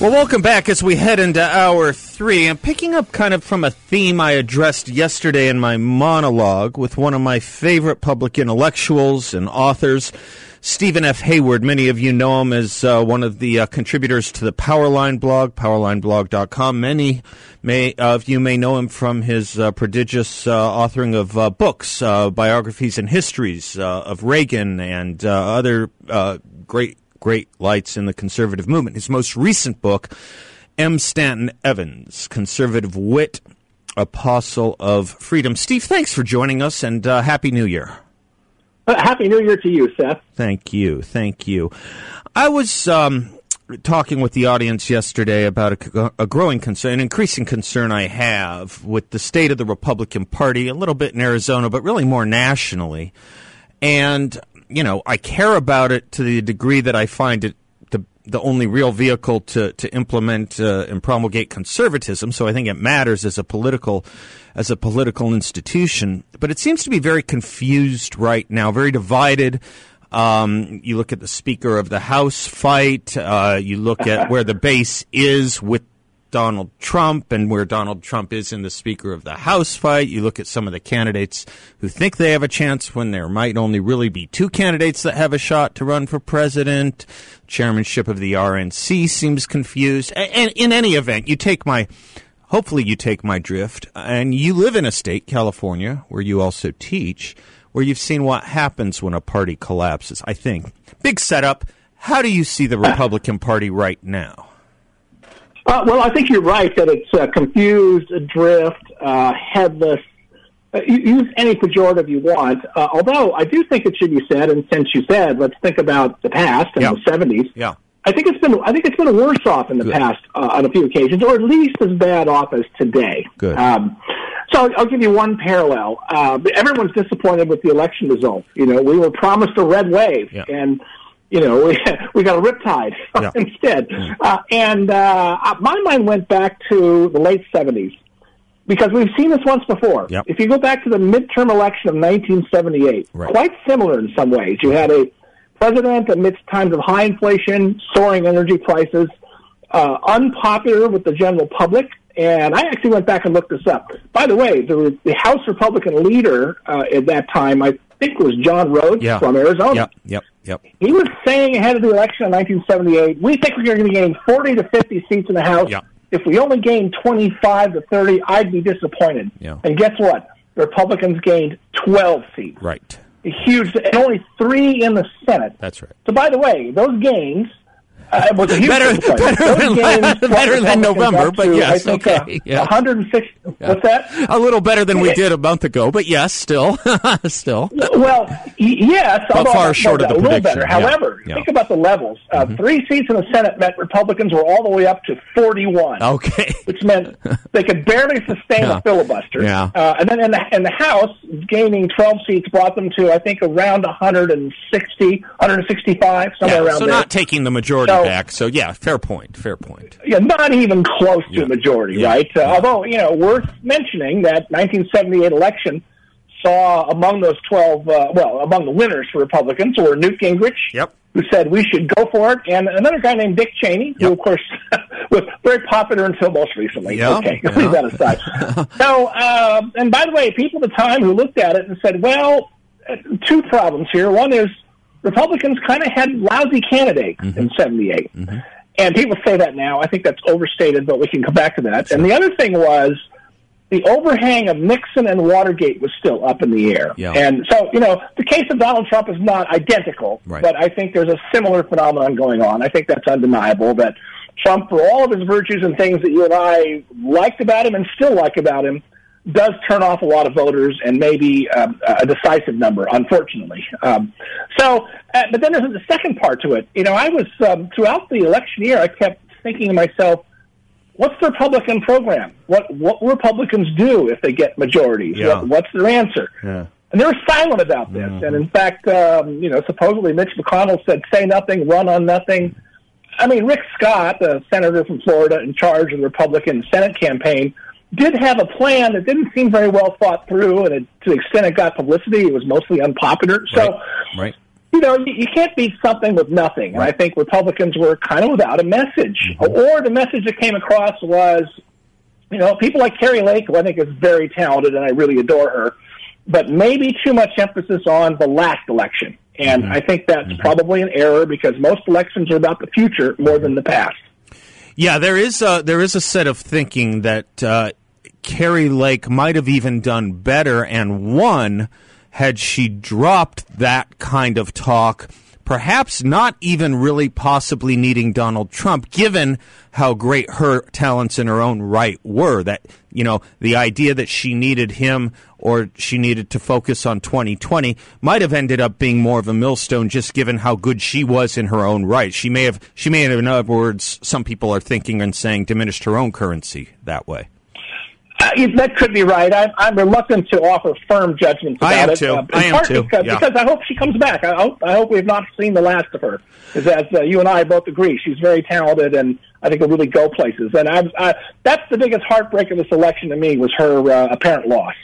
Well, welcome back as we head into hour three. I'm picking up kind of from a theme I addressed yesterday in my monologue with one of my favorite public intellectuals and authors, Steven F. Hayward. Many of you know him as uh, one of the uh, contributors to the Powerline blog, powerlineblog.com. Many may, of you may know him from his uh, prodigious uh, authoring of uh, books, uh, biographies and histories of Reagan and other great great lights in the conservative movement. His most recent book, M. Stanton Evans, Conservative Wit, Apostle of Freedom. Steve, thanks for joining us and uh, Happy New Year. Uh, Happy New Year to you, Seth. Thank you. Thank you. I was um, talking with the audience yesterday about a, a, growing concern, an increasing concern I have with the state of the Republican Party, a little bit in Arizona, but really more nationally. And you know, I care about it to the degree that I find it the the only real vehicle to to implement uh, and promulgate conservatism. So I think it matters as a political as a political institution. But it seems to be very confused right now, very divided. Um, you look at the Speaker of the House fight. Uh, you look at where the base is with Donald Trump and where Donald Trump is in the Speaker of the House fight. You look at some of the candidates who think they have a chance when there might only really be two candidates that have a shot to run for president. Chairmanship of the RNC seems confused. And in any event, you take my, hopefully you take my drift, and you live in a state, California, where you also teach, where you've seen what happens when a party collapses, I think. Big setup. How do you see the Republican Party right now? Uh, well, I think you're right that it's uh, confused, adrift, uh, headless. Uh, use any pejorative you want. Uh, although I do think it should be said, and since you said, let's think about the past and yeah. the '70s. Yeah. I think it's been I think it's been worse off in the Good. past uh, on a few occasions, or at least as bad off as today. Good. Um, so I'll, I'll give you one parallel. Uh, everyone's disappointed with the election result. You know, we were promised a red wave, Yeah. and you know we we got a riptide Yeah. instead. Uh, and uh, my mind went back to the late seventies because we've seen this once before. Yep. If you go back to the midterm election of 1978, Right. quite similar in some ways. You had a president amidst times of high inflation, soaring energy prices, uh, unpopular with the general public. And I actually went back and looked this up. By the way, the, the House Republican leader uh, at that time, I think, it was John Rhodes Yeah. from Arizona. Yep. Yep. Yep. He was saying ahead of the election in 1978, we think we're going to be gain 40 to 50 seats in the House. Yeah. If we only gain 25 to 30, I'd be disappointed. Yeah. And guess what? The Republicans gained 12 seats. Right. A huge, and only three in the Senate. That's right. So, by the way, those gains uh, was a huge Better- disappointment. better Those than- brought better than November, but to, yes, think, uh, okay, yeah. 106. What's that? A little better than we did a month ago, but yes, still, still. Well, yes, But although far short of a the little prediction, better. yeah, However, yeah. think about the levels. Uh, Three seats in the Senate meant Republicans were all the way up to 41. Okay. which meant they could barely sustain Yeah. a filibuster. Yeah. Uh, and then in the, in the House, gaining 12 seats brought them to, I think, around 160, 165, somewhere Yeah, around so there. not taking the majority So- back. So yeah, fair point. Fair point. yeah, not even close to a majority, Yeah. right? Uh, Yeah. Although, you know, worth mentioning that 1978 election saw among those 12, uh, well, among the winners for Republicans were Newt Gingrich, Yep. who said we should go for it, and another guy named Dick Cheney, who, of course, was very popular until most recently. Yeah, Okay, yeah. leave that aside. so, um, and by the way, people at the time who looked at it and said, well, uh, two problems here. One is Republicans kind of had lousy candidates Mm-hmm. in 78. And people say that now. I think that's overstated, but we can come back to that. And the other thing was the overhang of Nixon and Watergate was still up in the air. Yeah. And so, you know, the case of Donald Trump is not identical, Right. but I think there's a similar phenomenon going on. I think that's undeniable that Trump, for all of his virtues and things that you and I liked about him and still like about him, does turn off a lot of voters and maybe um, a decisive number, unfortunately. Um, so, uh, but then there's the second part to it. You know, I was um, throughout the election year, I kept thinking to myself, what's the Republican program? What what Republicans do if they get majorities? Yeah. What, what's their answer? Yeah. And they were silent about this. Mm-hmm. And in fact, um, you know, supposedly Mitch McConnell said, "Say nothing, run on nothing." I mean, Rick Scott, the senator from Florida in charge of the Republican Senate campaign, did have a plan that didn't seem very well thought through, and it, to the extent it got publicity, it was mostly unpopular. So, Right. you know, you, you can't beat something with nothing. And I think Republicans were kind of without a message, mm-hmm. or the message that came across was, you know, people like Kari Lake, who I think is very talented, and I really adore her, but maybe too much emphasis on the last election. And mm-hmm. I think that's mm-hmm. probably an error because most elections are about the future more than the past. Yeah, there is a, there is a set of thinking that uh, Kari Lake might have even done better and won had she dropped that kind of talk. Perhaps not even really possibly needing Donald Trump, given how great her talents in her own right were. That, you know, the idea that she needed him or she needed to focus on 2020 might have ended up being more of a millstone just given how good she was in her own right. She may have, she may have, in other words, some people are thinking and saying diminished her own currency that way. Uh, that could be right. I'm, I'm reluctant to offer firm judgments about I am it. too. Uh, I am too. Because, Yeah. because I hope she comes back. I hope, I hope we have not seen the last of her. As uh, you and I both agree, she's very talented and I think will really go places. And I, I, that's the biggest heartbreak of this election to me was her uh, apparent loss.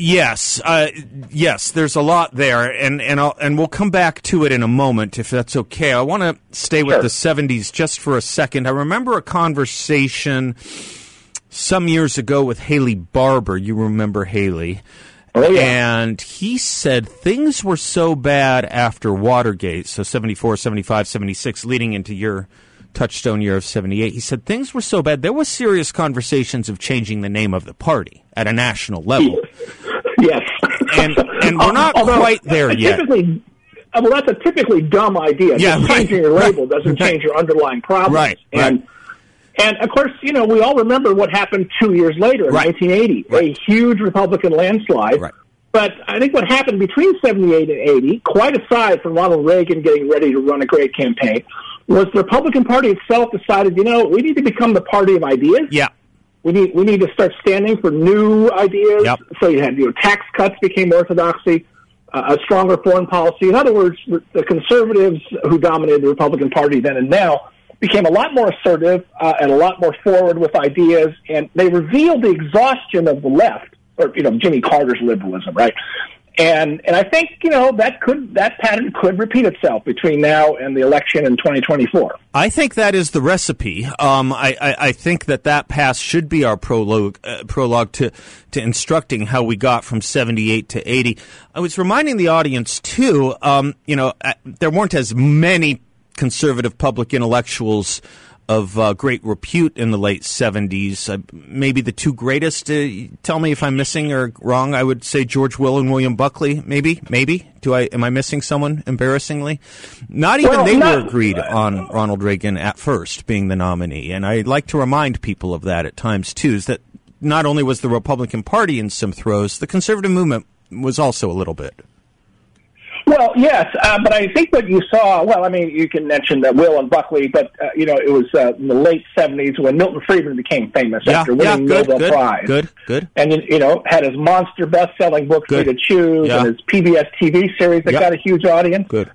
Yes, uh, yes. There's a lot there, and and I'll, and we'll come back to it in a moment if that's okay. I want to stay with Sure. the '70s just for a second. I remember a conversation some years ago with Haley Barbour. You remember Haley? Oh, yeah. And he said things were so bad after Watergate, so 74, 75, 76, leading into your touchstone year of 78. He said things were so bad, there was serious conversations of changing the name of the party at a national level. Yes. And- and we're not Although, quite there uh, yet. Uh, well, that's a typically dumb idea. Yeah, right, changing your right, label doesn't right. change your underlying problem. Right, And, and of course, you know, we all remember what happened two years later in Right. 1980, Right. a huge Republican landslide. Right. But I think what happened between 78 and 80, quite aside from Ronald Reagan getting ready to run a great campaign, was the Republican Party itself decided, you know, we need to become the party of ideas. Yeah. We need we need to start standing for new ideas. Yep. So you had you know tax cuts became orthodoxy, uh, a stronger foreign policy. In other words, the conservatives who dominated the Republican Party then and now became a lot more assertive uh, and a lot more forward with ideas, and they revealed the exhaustion of the left, or you know Jimmy Carter's liberalism, right? And and I think you know that could that pattern could repeat itself between now and the election in 2024. I think that is the recipe. Um, I, I, I think that that pass should be our prologue, uh, prologue to, to instructing how we got from 78 to 80. I was reminding the audience, too, um, you know, uh, there weren't as many conservative public intellectuals of uh, great repute in the late 70s. Uh, maybe the two greatest. Uh, tell me if I'm missing or wrong. I would say George Will and William Buckley. Maybe, maybe. Do I am I missing someone embarrassingly? Not even Well, they not- were agreed on Ronald Reagan at first being the nominee, and I like to remind people of that at times too. Is that not only was the Republican Party in some throes, the conservative movement was also a little bit. Well, yes, uh, but I think what you saw. Well, I mean, you can mention that Will and Buckley, but uh, you know, it was uh, in the late '70s when Milton Friedman became famous Yeah, after yeah, winning good, Nobel good, Prize. good, good. And you- know, had his monster best-selling book Good. Free to Choose Yeah. and his PBS TV series that Yeah. got a huge audience. Good.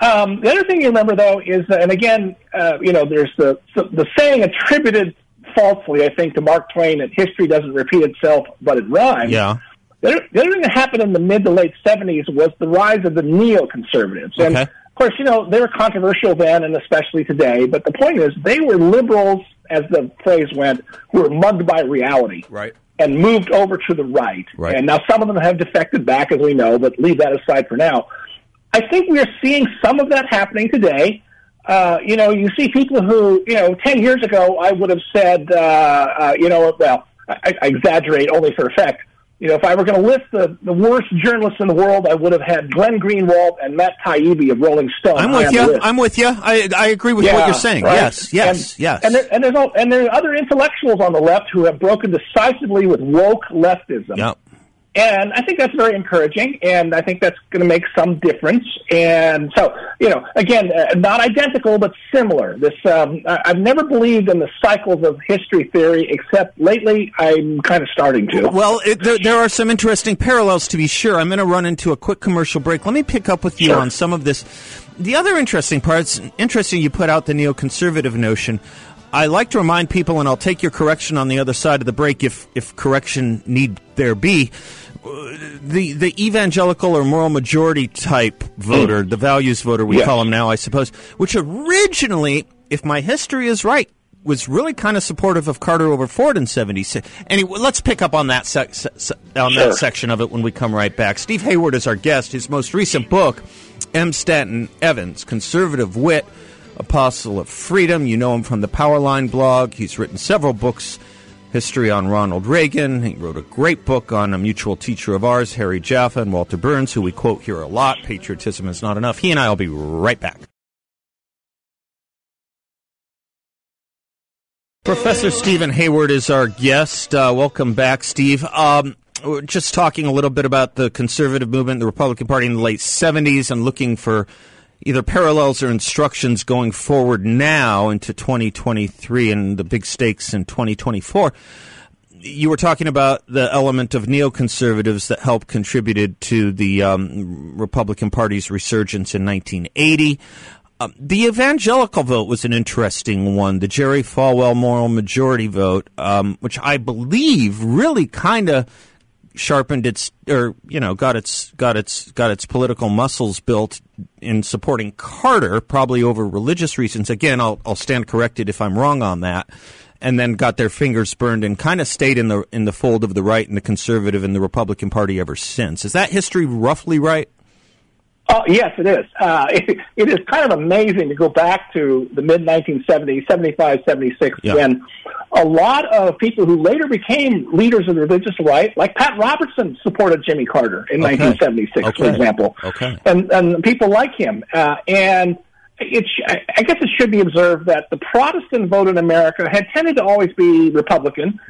Um, the other thing you remember, though, is, uh, and again, uh, you know, there's the the saying attributed falsely, I think, to Mark Twain that history doesn't repeat itself, but it rhymes. Yeah. The other, the other thing that happened in the mid to late 70s was the rise of the neoconservatives. And Okay. of course, you know, they were controversial then and especially today, but the point is they were liberals, as the phrase went, who were mugged by reality. Right. And moved over to the right. Right. And now some of them have defected back, as we know, but leave that aside for now. I think we are seeing some of that happening today. Uh, you know, you see people who, you know, 10 years ago, I would have said, uh, uh, you know, well, I, I exaggerate only for effect, you know, if I were going to list the, the worst journalists in the world, I would have had Glenn Greenwald and Matt Taibbi of Rolling Stone. I'm with you. I'm with you. I, I agree with yeah, what you're saying. Right? Yes, yes, and, yes. And, there, and, there's all, and there are other intellectuals on the left who have broken decisively with woke leftism. Yep. And I think that's very encouraging, and I think that's going to make some difference. And so, you know, again, uh, not identical, but similar. This um, I, I've never believed in the cycles of history theory, except lately I'm kind of starting to. Well, it, there, there, are some interesting parallels to be sure. I'm going to run into a quick commercial break. Let me pick up with you sure. on some of this. The other interesting parts, interesting you put out the neoconservative notion. I like to remind people, and I'll take your correction on the other side of the break if, if correction need there be. Uh, the the evangelical or moral majority type mm. voter, the values voter we Yes. call them now, I suppose, which originally, if my history is right, was really kind of supportive of Carter over Ford in '76. Anyway, let's pick up on that sec- se- se- on Sure. that section of it when we come right back. Steve Hayward is our guest. His most recent book, M. Stanton Evans, Conservative Wit, Apostle of Freedom. You know him from the Powerline blog. He's written several books. History on Ronald Reagan. He wrote a great book on a mutual teacher of ours, Harry Jaffa and Walter Berns, who we quote here a lot. Patriotism is not enough. He and I will be right back. Professor Steven Hayward is our guest. Uh, welcome back, Steve. Um, we're just talking a little bit about the conservative movement, the Republican Party in the late 70s, and looking for either parallels or instructions going forward now into 2023 and the big stakes in 2024. You were talking about the element of neoconservatives that helped contributed to the um, Republican Party's resurgence in 1980. Um, the evangelical vote was an interesting one. The Jerry Falwell moral majority vote, um, which I believe really kind of sharpened its, or you know, got its got its got its political muscles built in supporting Carter, probably over religious reasons. Again, I'll I'll stand corrected if I'm wrong on that. And then got their fingers burned and kind of stayed in the in the fold of the right and the conservative and the Republican Party ever since. Is that history roughly right? Oh, yes, it is. Uh, it, it is kind of amazing to go back to the mid 1970s, 75, 76, Yeah. when a lot of people who later became leaders of the religious right, like Pat Robertson, supported Jimmy Carter in Okay. 1976, for example. Okay. And, and people like him. Uh, and it, I guess it should be observed that the Protestant vote in America had tended to always be Republican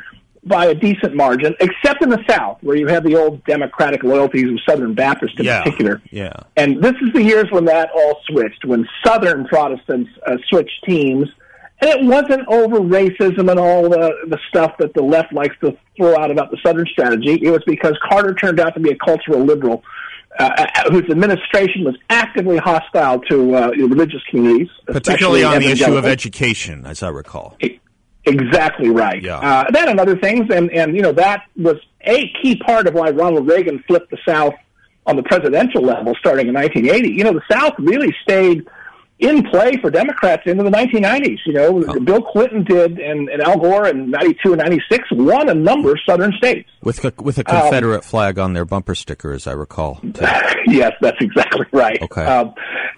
by a decent margin, except in the South, where you have the old Democratic loyalties of Southern Baptists in Yeah. particular. Yeah. And this is the years when that all switched, when Southern Protestants uh, switched teams. And it wasn't over racism and all the, the stuff that the left likes to throw out about the Southern strategy. It was because Carter turned out to be a cultural liberal uh, uh, whose administration was actively hostile to uh, religious communities. Particularly on the issue of education, as I recall. Exactly right. Yeah. Uh, that and other things, and and you know that was a key part of why Ronald Reagan flipped the South on the presidential level starting in 1980. You know, the South really stayed in play for Democrats into the 1990s. You know, Oh. Bill Clinton did, and, and Al Gore in 92 and 96 won a number of Southern states. With a, with a Um, Confederate flag on their bumper sticker, as I recall. yes, that's exactly right. Okay. Um,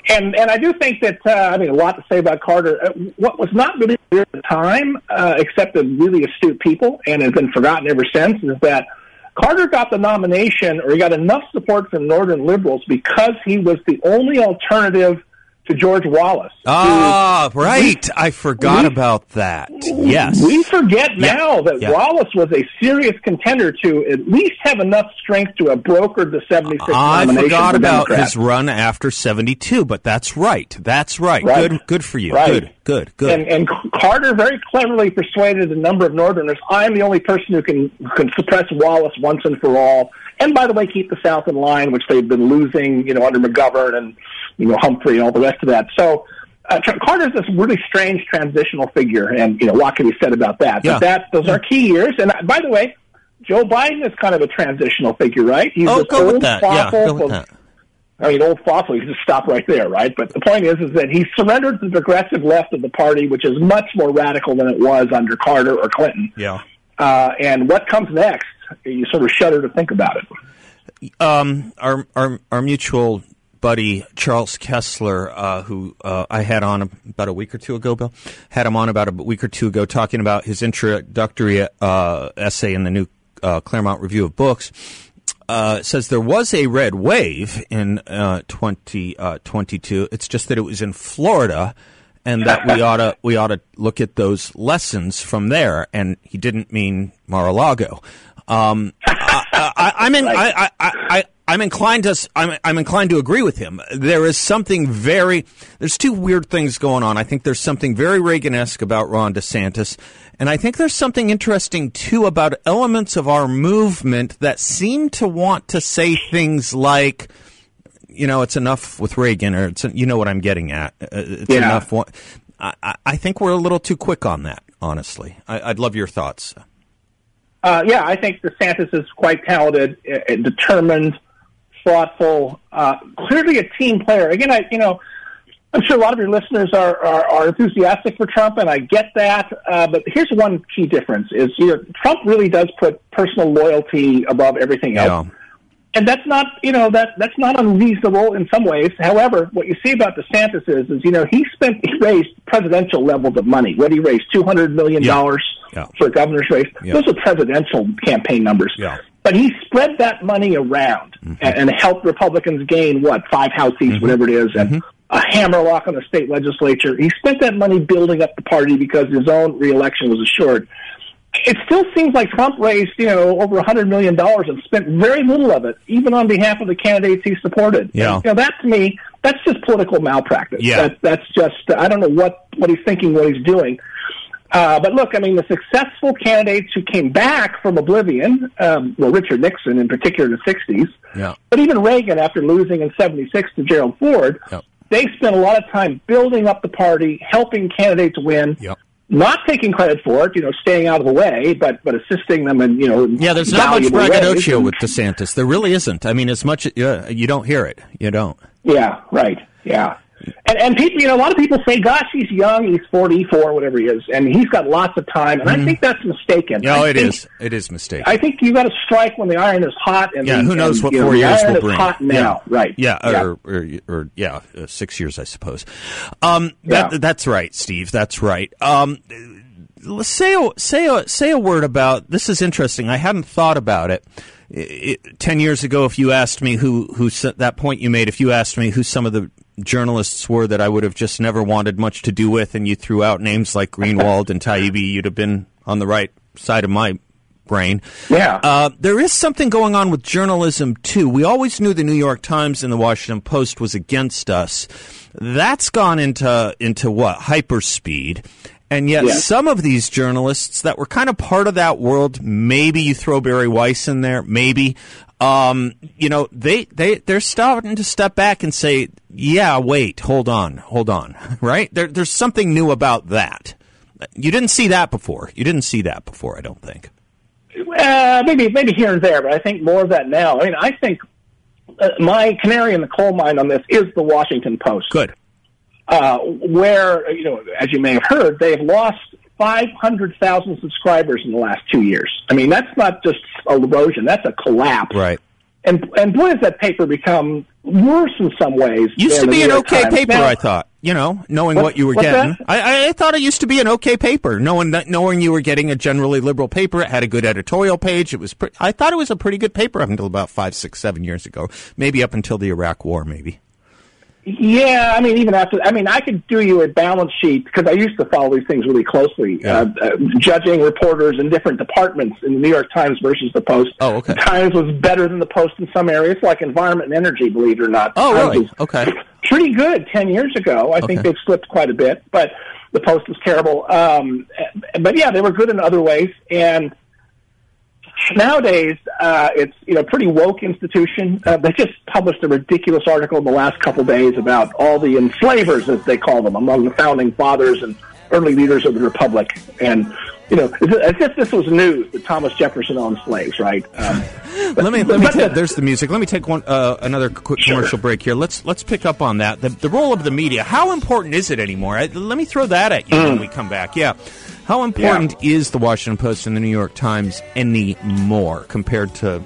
and and I do think that uh, I mean a lot to say about Carter. Uh, what was not really clear at the time, uh, except to really astute people, and has been forgotten ever since, is that Carter got the nomination, or he got enough support from Northern liberals because he was the only alternative to George Wallace. Ah, right. I forgot we- about that. Yes. We forget Yeah. now that Yeah. Wallace was a serious contender to at least have enough strength to have brokered the 76 I forgot for about Democrats. his run after 72, but that's right. That's right. Right. Good good for you. Right. Good. Good. Good. And, and Carter very cleverly persuaded a number of Northerners. I'm the only person who can who can suppress Wallace once and for all. And by the way, keep the South in line, which they've been losing, you know, under McGovern and you know Humphrey and all the rest of that. So uh, Carter's this really strange transitional figure, and you know what can be said about that? Yeah. But that those are key years. And uh, by the way, Joe Biden is kind of a transitional figure, right? He's oh, go with old that. Yeah, go with that. I mean, old fossil. You can just stop right there, right? But the point is, is that he surrendered to the progressive left of the party, which is much more radical than it was under Carter or Clinton. Yeah. Uh, and what comes next? You sort of shudder to think about it. Um, our our our mutual buddy Charles Kesler, uh, who uh, I had on about a week or two ago, Bill, had him on about a week or two ago, talking about his introductory uh, essay in the new uh, Claremont Review of Books, uh, says there was a red wave in uh, 2022. Uh, it's just that it was in Florida, and that we ought to we ought to look at those lessons from there. And he didn't mean Mar-a-Lago. Um, I, am in, I, I, I, I'm inclined to I'm, I'm inclined to agree with him. There is something very there's two weird things going on. I think there's something very Reagan-esque about Ron DeSantis, and I think there's something interesting too about elements of our movement that seem to want to say things like, you know, it's enough with Reagan, or it's you know what I'm getting at. Uh, it's yeah. enough. I, I think we're a little too quick on that. Honestly, I, would love your thoughts. Uh, yeah, I think DeSantis is quite talented, uh, determined thoughtful, uh, clearly a team player. Again, I you know. I'm sure a lot of your listeners are, are, are enthusiastic for Trump, and I get that. Uh, but here's one key difference: is you know, Trump really does put personal loyalty above everything else. Yeah. And that's not, you know, that that's not unreasonable in some ways. However, what you see about DeSantis is, is you know, he spent, he raised presidential levels of money. What he raised, two hundred million dollars yeah. yeah. for a governor's race. Those are presidential campaign numbers. But he spread that money around mm-hmm. and, and, helped Republicans gain what five House seats, mm-hmm. whatever it is, and mm-hmm. a hammerlock on the state legislature. He spent that money building up the party because his own reelection was assured. It still seems like Trump raised, you know, over a hundred million dollars and spent very little of it, even on behalf of the candidates he supported. Yeah, and, you know, that to me, that's just political malpractice. Yeah, that, that's just I don't know what what he's thinking, what he's doing. Uh, but look, I mean, the successful candidates who came back from oblivion, um, well, Richard Nixon in particular in the 60s, yeah. but even Reagan after losing in 76 to Gerald Ford, they spent a lot of time building up the party, helping candidates win. Yep. Not taking credit for it, you know, staying out of the way, but but assisting them and you know, yeah. There's not much braggadocio with DeSantis. There really isn't. I mean, as much uh, you don't hear it. You don't. Yeah. Right. Yeah. And, and people, you know, a lot of people say, "Gosh, he's young. He's forty-four, whatever he is, and he's got lots of time." And mm-hmm. I think that's mistaken. No, I it think, is. It is mistaken. I think you got to strike when the iron is hot. And yeah, the, who knows and, what four know, years will bring? Hot now, yeah. right? Yeah, yeah. Or, or, or, yeah, uh, six years, I suppose. Um, that, yeah. that's right, Steve. That's right. Um, say a, say a, say a word about this. Is interesting. I hadn't thought about it. It, ten years ago, if you asked me who who that point you made, if you asked me who some of the journalists were that I would have just never wanted much to do with, and you threw out names like Greenwald and Taibbi, you'd have been on the right side of my brain. Yeah. Uh, there is something going on with journalism, too. We always knew the New York Times and the Washington Post was against us. That's gone into, into what? Hyperspeed. And yet, yes. some of these journalists that were kind of part of that world, maybe you throw Bari Weiss in there, maybe, um, you know, they, they, they're starting to step back and say, yeah, wait, hold on, hold on, right? There, there's something new about that. You didn't see that before. You didn't see that before, I don't think. Uh, maybe, maybe here and there, but I think more of that now. I mean, I think uh, my canary in the coal mine on this is the Washington Post. Good. Uh, where, you know, as you may have heard, they have lost 500,000 subscribers in the last two years. I mean, that's not just erosion, that's a collapse. Right. And and boy, has that paper become worse in some ways. Used to be an okay Times. paper, now, I thought. You know, knowing what, what you were getting. I, I thought it used to be an okay paper, knowing that, knowing you were getting a generally liberal paper. It had a good editorial page. It was. Pre- I thought it was a pretty good paper up until about five, six, seven years ago. Maybe up until the Iraq War, maybe. Yeah, I mean, even after, I mean, I could do you a balance sheet because I used to follow these things really closely, yeah. uh, uh, judging reporters in different departments in the New York Times versus the Post. Oh, okay. The Times was better than the Post in some areas, like environment and energy, believe it or not. Oh, really? Okay. Pretty good 10 years ago. I okay. think they've slipped quite a bit, but the Post was terrible. Um, but yeah, they were good in other ways. And, nowadays uh, it's you know pretty woke institution. Uh, they just published a ridiculous article in the last couple days about all the enslavers, as they call them, among the founding fathers and early leaders of the republic, and you know as if this was news that Thomas Jefferson owned slaves, right? Um, but, let me let me. There's the music. Let me take one uh, another quick sure. commercial break here. Let's let's pick up on that. The, the role of the media. How important is it anymore? I, let me throw that at you mm. when we come back. Yeah. How important yeah. is the Washington Post and the New York Times anymore compared to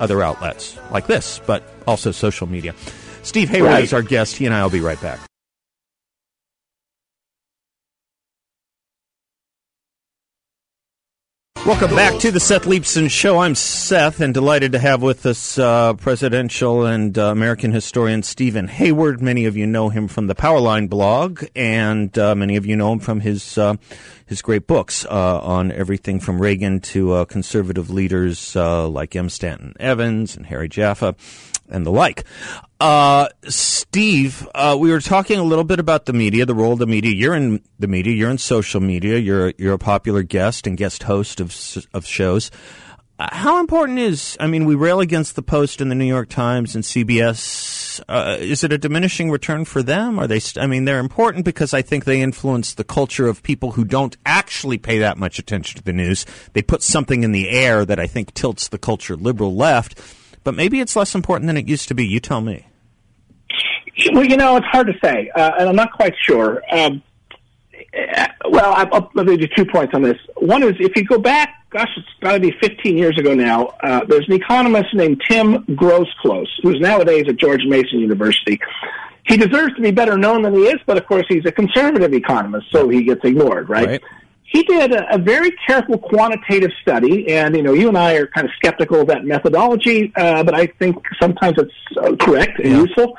other outlets like this, but also social media? Steve Hayward right. is our guest. He and I will be right back. Welcome back to the Seth Leibsohn Show. I'm Seth, and delighted to have with us uh, presidential and uh, American historian Steven Hayward. Many of you know him from the Powerline blog, and uh, many of you know him from his uh, his great books uh, on everything from Reagan to uh, conservative leaders like M. Stanton Evans and Harry Jaffa and the like. Uh, Steve, uh, we were talking a little bit about the media, the role of the media. You're in the media. You're in social media. You're you're a popular guest and guest host of of shows. Uh, how important is? I mean, we rail against the Post and the New York Times and CBS. Uh, is it a diminishing return for them? Are they? I mean, they're important because I think they influence the culture of people who don't actually pay that much attention to the news. They put something in the air that I think tilts the culture liberal left but maybe it's less important than it used to be. You tell me. Well, you know, it's hard to say, uh, and I'm not quite sure. Um, uh, well, I'll, I'll do two points on this. One is if you go back, gosh, it's got to be 15 years ago now. Uh, there's an economist named Tim Groseclose, who's nowadays at George Mason University. He deserves to be better known than he is, but of course he's a conservative economist, so he gets ignored, right? right he did a, a, very careful quantitative study, and you know, you and I are kind of skeptical of that methodology, uh, but I think sometimes it's uh, correct and yeah. useful.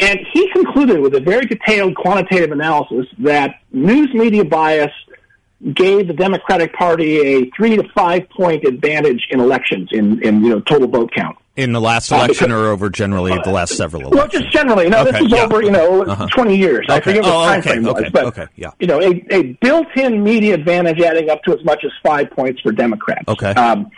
And he concluded with a very detailed quantitative analysis that news media bias gave the Democratic Party a three to five point advantage in elections in, in you know total vote count. In the last election, uh, or over generally the last several elections? Well, just generally. No, okay, this is yeah. over, you know, uh-huh. 20 years. Okay. I forget what oh, time okay, frame okay, was. But, okay, yeah. you know, a, a built-in media advantage adding up to as much as five points for Democrats. Okay. Um,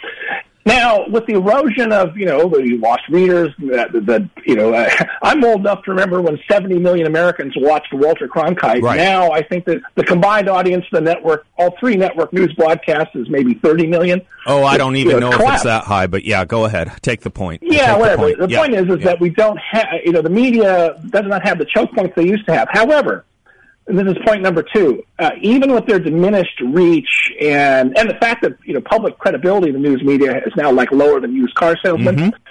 now, with the erosion of, you know, the lost readers, the, the you know, uh, I'm old enough to remember when 70 million Americans watched Walter Cronkite. Right. Now, I think that the combined audience, the network, all three network news broadcasts is maybe 30 million. Oh, I don't even you know, know if it's that high, but yeah, go ahead. Take the point. Yeah, Take whatever. The point, the yeah. point is, is yeah. that we don't have, you know, the media does not have the choke points they used to have. However, this is point number two. Uh, even with their diminished reach and and the fact that you know public credibility in the news media is now like lower than used car salesmen, mm-hmm.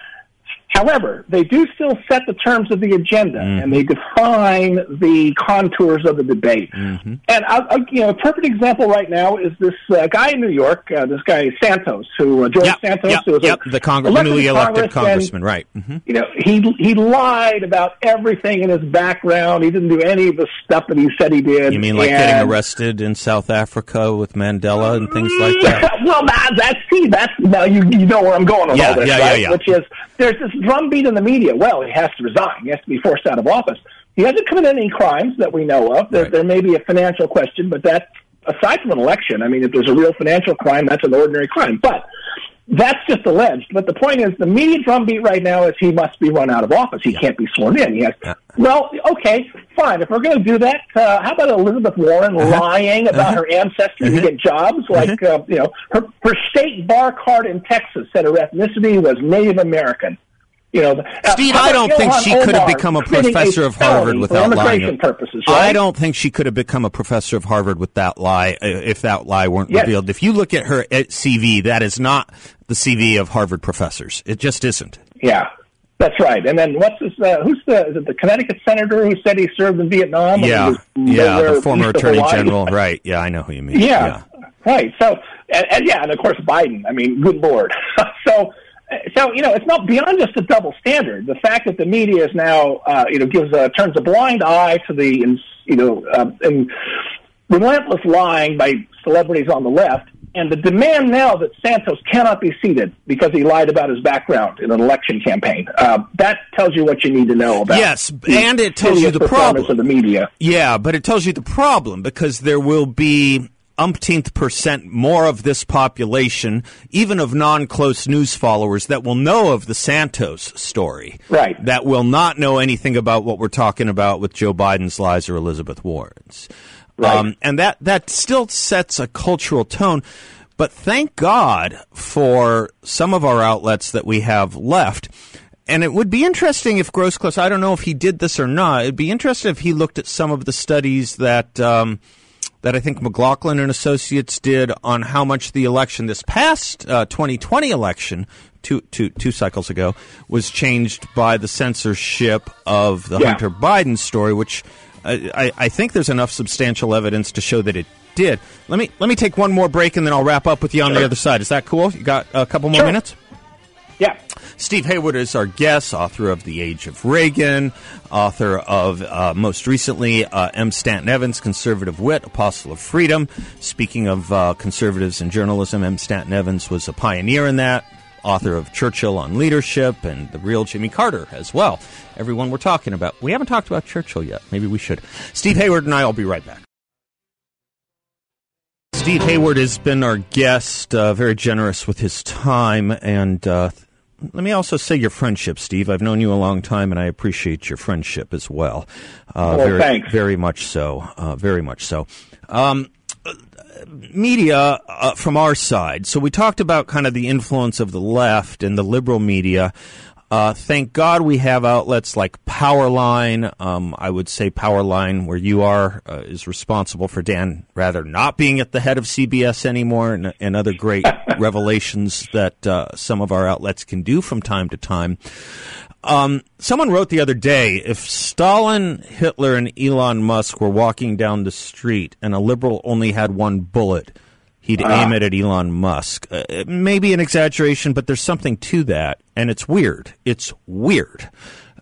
However, they do still set the terms of the agenda mm-hmm. and they define the contours of the debate. Mm-hmm. And I'll, I'll, you know, a perfect example right now is this uh, guy in New York, uh, this guy Santos, who uh, George yep, Santos, yep, who was yep, the, Cong- the newly elected congressman, and, right? Mm-hmm. You know, he he lied about everything in his background. He didn't do any of the stuff that he said he did. You mean like and, getting arrested in South Africa with Mandela and things like that? well, that, that's see, that's now you you know where I'm going with yeah, all this, yeah, right? Yeah, yeah. Which is there's this drumbeat in the media. Well, he has to resign. He has to be forced out of office. He hasn't committed any crimes that we know of. There, right. there may be a financial question, but that, aside from an election, I mean, if there's a real financial crime, that's an ordinary crime. But that's just alleged. But the point is, the media drumbeat right now is he must be run out of office. He yeah. can't be sworn in. He has. Yeah. Well, okay, fine. If we're going to do that, uh, how about Elizabeth Warren uh-huh. lying about uh-huh. her ancestry uh-huh. to get jobs? Uh-huh. Like, uh, you know, her, her state bar card in Texas said her ethnicity was Native American. You know, Steve, I don't think she could have become a professor of Harvard without lying. Purposes, right? I don't think she could have become a professor of Harvard with that lie uh, if that lie weren't yes. revealed. If you look at her CV, that is not the CV of Harvard professors. It just isn't. Yeah, that's right. And then what's this? Uh, who's the is it the Connecticut senator who said he served in Vietnam? Yeah, yeah, the former attorney general. Right. Yeah, I know who you mean. Yeah, yeah. right. So, and, and yeah, and of course Biden. I mean, good lord. so so you know it's not beyond just a double standard. The fact that the media is now uh, you know gives a, turns a blind eye to the you know uh, and relentless lying by celebrities on the left, and the demand now that Santos cannot be seated because he lied about his background in an election campaign. Uh, that tells you what you need to know about. Yes, and it tells you the problem of the media. Yeah, but it tells you the problem because there will be umpteenth percent more of this population, even of non close news followers, that will know of the Santos story. Right. That will not know anything about what we're talking about with Joe Biden's lies or Elizabeth Warren's. Right. Um, and that, that still sets a cultural tone. But thank God for some of our outlets that we have left. And it would be interesting if Groseclose, I don't know if he did this or not, it'd be interesting if he looked at some of the studies that. Um, that I think McLaughlin and Associates did on how much the election, this past uh, 2020 election, two, two, two cycles ago, was changed by the censorship of the yeah. Hunter Biden story, which I, I, I think there's enough substantial evidence to show that it did. Let me let me take one more break and then I'll wrap up with you on the other side. Is that cool? You got a couple more Sure. minutes? Yeah. Steve Hayward is our guest, author of The Age of Reagan, author of, uh, most recently, uh, M. Stanton Evans, Conservative Wit, Apostle of Freedom. Speaking of uh, conservatives in journalism, M. Stanton Evans was a pioneer in that, author of Churchill on Leadership and The Real Jimmy Carter as well. Everyone we're talking about. We haven't talked about Churchill yet. Maybe we should. Steve Hayward and I will be right back. Steve Hayward has been our guest, uh, very generous with his time, and uh, let me also say your friendship, Steve. I've known you a long time, and I appreciate your friendship as well. Uh, Well, very, thanks. very much so. Uh, very much so. Um, media uh, from our side. So we talked about kind of the influence of the left and the liberal media. Uh, thank God we have outlets like Powerline. Um, I would say Powerline, where you are, uh, is responsible for Dan Rather not being at the head of CBS anymore, and, and other great revelations that uh, some of our outlets can do from time to time. Um, someone wrote the other day if Stalin, Hitler, and Elon Musk were walking down the street and a liberal only had one bullet, he'd aim it at Elon Musk. Uh, it may be an exaggeration, but there's something to that, and it's weird. It's weird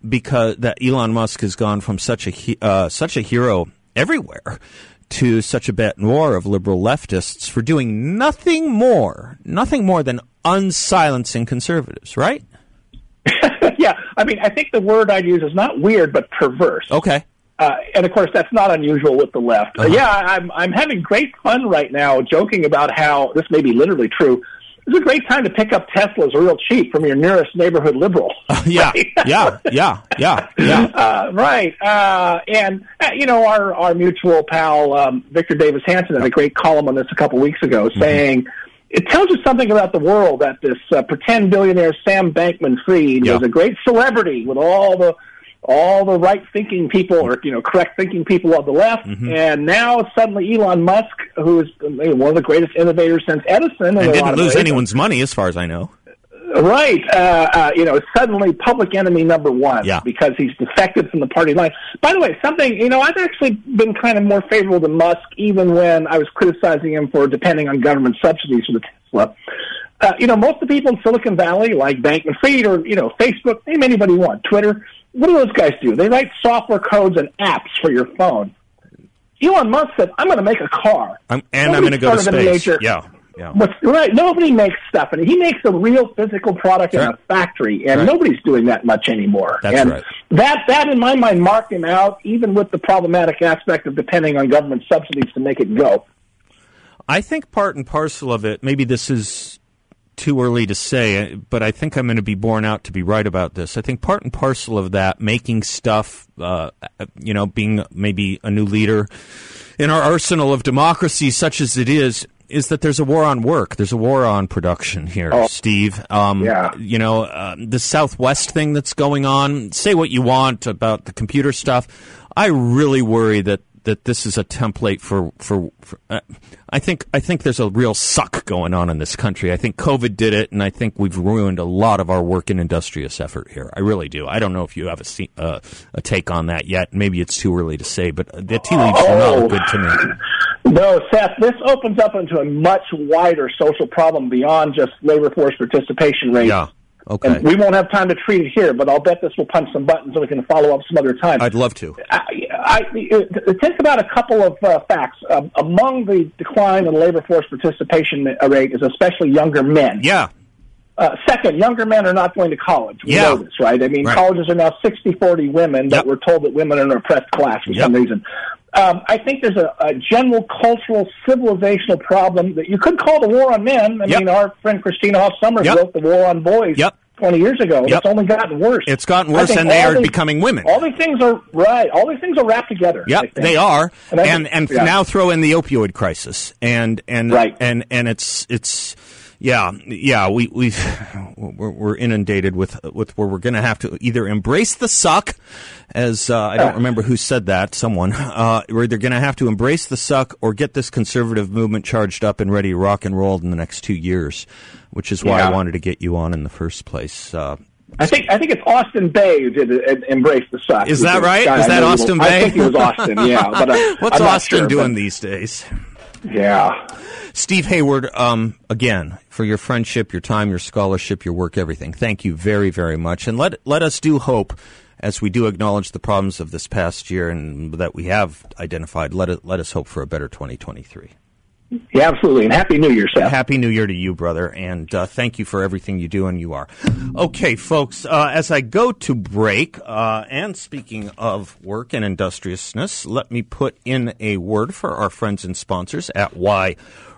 because that Elon Musk has gone from such a uh, such a hero everywhere to such a bête noir of liberal leftists for doing nothing more, nothing more than unsilencing conservatives, right? yeah. I mean, I think the word I'd use is not weird, but perverse. Okay. Uh, and of course, that's not unusual with the left. Uh-huh. Uh, yeah, I'm I'm having great fun right now, joking about how this may be literally true. It's a great time to pick up Teslas real cheap from your nearest neighborhood liberal. Yeah, yeah, yeah, yeah, yeah. Uh, right. Uh, and, uh, you know, our, our mutual pal, um, Victor Davis Hanson, had a great column on this a couple weeks ago Mm-hmm. saying it tells you something about the world that this uh, pretend billionaire Sam Bankman Fried Yeah. was a great celebrity with all the all the right thinking people or you know correct thinking people on the left Mm-hmm. and now suddenly Elon Musk who is one of the greatest innovators since Edison And didn't lose ways. anyone's money, as far as I know. Right. Uh, uh, you know, suddenly public enemy number one Yeah. because he's defected from the party line. By the way, something, you know, I've actually been kind of more favorable to Musk even when I was criticizing him for depending on government subsidies for the Tesla. Uh, you know, most of the people in Silicon Valley, like Bankman Fried or, you know, Facebook, name anybody you want, Twitter, what do those guys do? They write software codes and apps for your phone. Elon Musk said, I'm going to make a car. I'm, and I'm going to go to Nobody's started a space. Yeah, yeah. What's right? Nobody makes stuff, and he makes a real physical product in a factory, and Right. nobody's doing that much anymore. That's and right. That that in my mind marked him out, even with the problematic aspect of depending on government subsidies to make it go. I think part and parcel of it, maybe this is too early to say, but I think I'm going to be borne out to be right about this. I think part and parcel of that, making stuff, uh, you know, being maybe a new leader in our arsenal of democracy, such as it is, is that there's a war on work. There's a war on production here, Steve. Um, Yeah. You know, uh, the Southwest thing that's going on, say what you want about the computer stuff. I really worry that that this is a template for for. for uh, I think I think there's a real suck going on in this country. I think COVID did it, and I think we've ruined a lot of our work and industrious effort here. I really do. I don't know if you have a uh, a take on that yet. Maybe it's too early to say, but the tea leaves are not Oh. good to me. No, Seth, this opens up into a much wider social problem beyond just labor force participation rates. Yeah. Okay. And we won't have time to treat it here, but I'll bet this will punch some buttons so we can follow up some other time. I'd love to. I, I, think about a couple of uh, facts. Um, among the decline in labor force participation rate is especially younger men. Yeah. Uh, second, younger men are not going to college. We Yeah. know this, right? I mean, Right. colleges are now 60-40 women, Yep. but we're told that women are an oppressed class for Yep. some reason. Um, I think there's a, a general cultural, civilizational problem that you could call the war on men. I Yep. mean, our friend Christina Hoff Sommers Yep. wrote the war on boys Yep. 20 years ago. Yep. It's only gotten worse. It's gotten worse, and they are these- becoming women. All these things are right. All these things are wrapped together. Yep, they are, And and think- and yeah. now throw in the opioid crisis, and and Right. and and it's it's yeah yeah we we we're, we're inundated with with where we're going to have to either embrace the suck, as uh, I don't remember who said that someone uh, we're either going to have to embrace the suck or get this conservative movement charged up and ready to rock and roll in the next two years, which is why I wanted to get you on in the first place. Uh, I think I think it's Austin Bay who did it, embrace the suck. Is that right? Is that Austin Bay? I think it was Austin. Yeah, but uh, what's I'm Austin sure, doing but, these days? Yeah. Steve Hayward, um, again, for your friendship, your time, your scholarship, your work, everything. Thank you very, very much. And let, let us do hope as we do acknowledge the problems of this past year and that we have identified. Let, it, let us hope for a better 2023. Yeah, absolutely. And Happy New Year, Seth. Happy New Year to you, brother. And uh, thank you for everything you do, and you are. Okay, folks, uh, as I go to break, uh, and speaking of work and industriousness, let me put in a word for our friends and sponsors at Y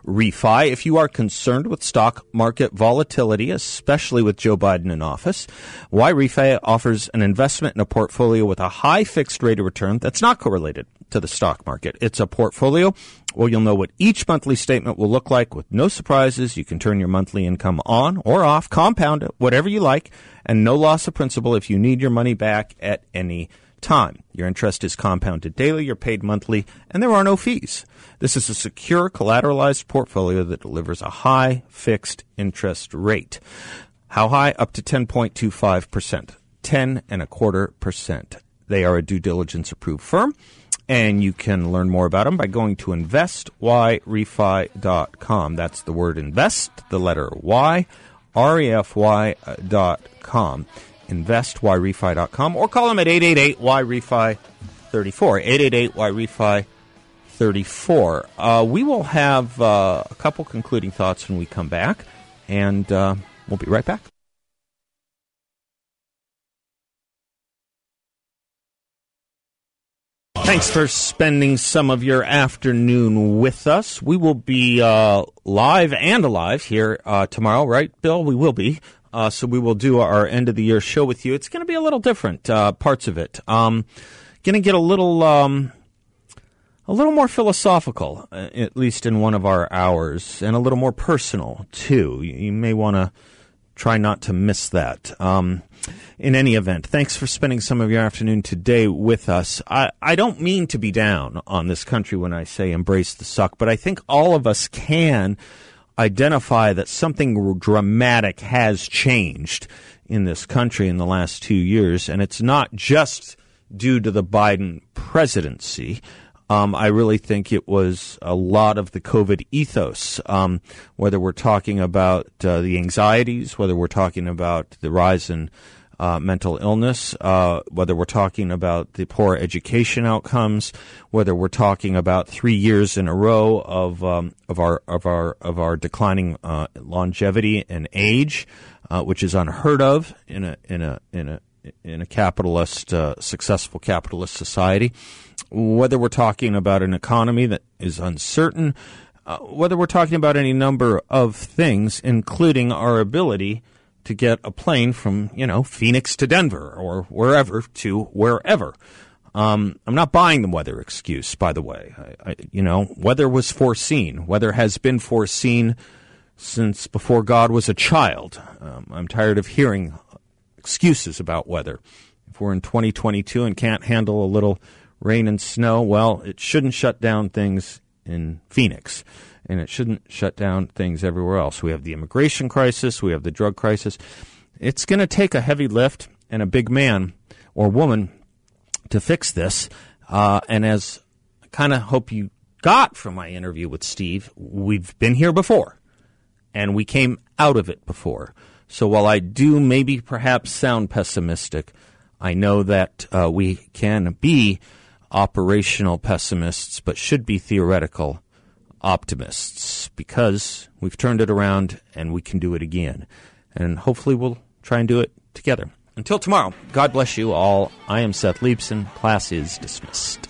refi. If you are concerned with stock market volatility, especially with Joe Biden in office, Yrefy offers an investment in a portfolio with a high fixed rate of return that's not correlated to the stock market. It's a portfolio where you'll know what each monthly statement will look like with no surprises. You can turn your monthly income on or off, compound it, whatever you like, and no loss of principal if you need your money back at any time. Your interest is compounded daily, you're paid monthly, and there are no fees. This is a secure, collateralized portfolio that delivers a high fixed interest rate. How high? Up to 10.25%. 10 and a quarter percent. They are a due diligence approved firm, and you can learn more about them by going to investyrefy.com. That's the word invest, the letter Y, R-E-F-Y dot com. Investyrefy.com, or call them at 888-YREFY 34. 888-YREFY 34. Uh, we will have uh, a couple concluding thoughts when we come back, and uh, we'll be right back. Thanks for spending some of your afternoon with us. We will be uh, live and alive here uh, tomorrow, right, Bill? We will be. Uh, so we will do our end of the year show with you. It's going to be a little different, uh, parts of it. Um, going to get a little, um, a little more philosophical, uh, at least in one of our hours, and a little more personal too. You, you may want to try not to miss that. Um, in any event, thanks for spending some of your afternoon today with us. I, I don't mean to be down on this country when I say embrace the suck, but I think all of us can identify that something dramatic has changed in this country in the last two years, and it's not just due to the Biden presidency. Um, I really think it was a lot of the COVID ethos, um, whether we're talking about uh, the anxieties, whether we're talking about the rise in uh, mental illness, uh, whether we're talking about the poor education outcomes, whether we're talking about three years in a row of um, of our of our of our declining uh, longevity and age, uh, which is unheard of in a in a in a in a capitalist uh, successful capitalist society, whether we're talking about an economy that is uncertain, uh, whether we're talking about any number of things, including our ability to get a plane from, you know, Phoenix to Denver or wherever to wherever. Um, I'm not buying the weather excuse, by the way. I, I, you know, weather was foreseen. Weather has been foreseen since before God was a child. Um, I'm tired of hearing excuses about weather. If we're in 2022 and can't handle a little rain and snow, well, it shouldn't shut down things in Phoenix and it shouldn't shut down things everywhere else. We have the immigration crisis, we have the drug crisis. It's going to take a heavy lift and a big man or woman to fix this. Uh, and as I kind of hope you got from my interview with Steve, we've been here before and we came out of it before. So while I do maybe perhaps sound pessimistic, I know that uh, we can be operational pessimists, but should be theoretical optimists because we've turned it around and we can do it again. And hopefully we'll try and do it together. Until tomorrow, God bless you all. I am Seth Leibsohn. Class is dismissed.